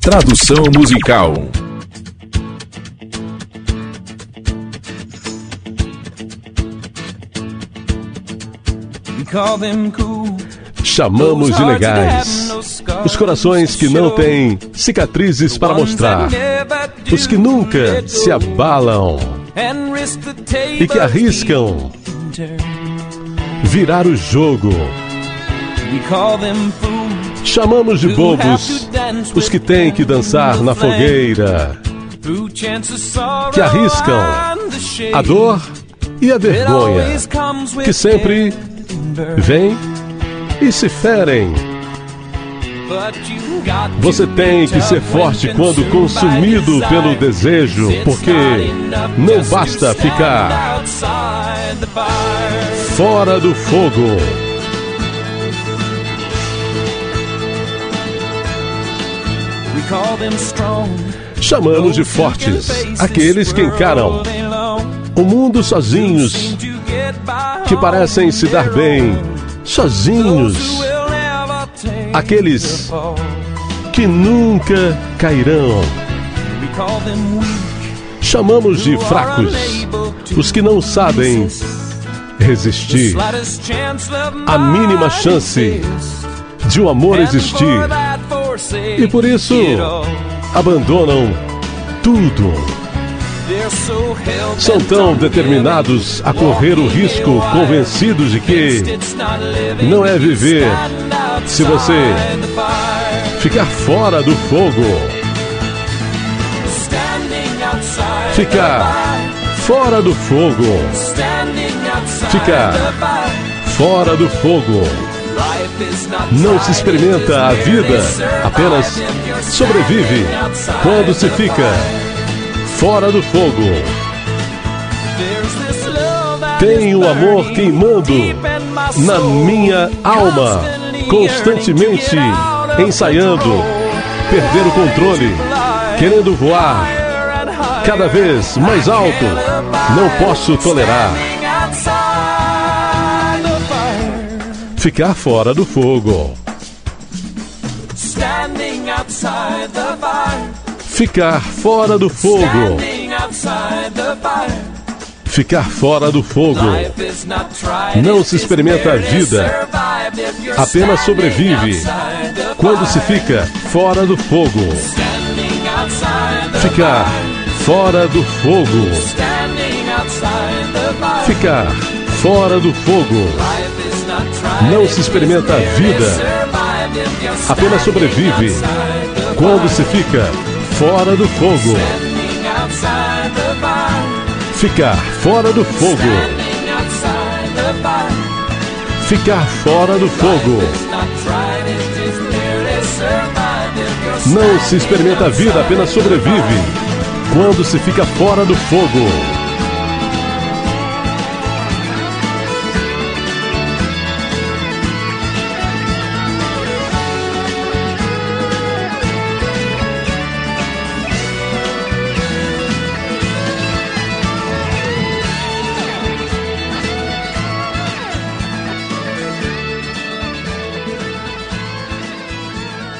Tradução musical. Chamamos de legais. os corações que não têm cicatrizes para mostrar, os que nunca se abalam. e que arriscam virar o jogo. Chamamos de bobos os que têm que dançar na fogueira, que arriscam a dor e a vergonha, que sempre vêm e se ferem. Você tem que ser forte quando consumido pelo desejo, porque não basta ficar fora do fogo. Chamamos de fortes aqueles que encaram o mundo sozinhos, que parecem se dar bem sozinhos, aqueles que nunca cairão. Chamamos de fracos os que não sabem resistir. A mínima chance de um amor existir. E por isso abandonam tudo. São tão determinados a correr o risco, convencidos de que não é viver se você ficar fora do fogo. Ficar fora do fogo. Ficar fora do fogo. Não se experimenta a vida, apenas sobrevive quando se fica fora do fogo. Tenho amor queimando na minha alma, constantemente ensaiando, perder o controle, querendo voar cada vez mais alto. Não posso tolerar ficar fora do fogo. Ficar fora do fogo. Ficar fora do fogo. Não se experimenta a vida, apenas sobrevive quando se fica fora do fogo. Ficar fora do fogo. Ficar fora do fogo. Não se experimenta a vida, apenas sobrevive quando se fica fora do fogo. Ficar fora do fogo. Ficar fora do fogo. Não se experimenta a vida, apenas sobrevive quando se fica fora do fogo.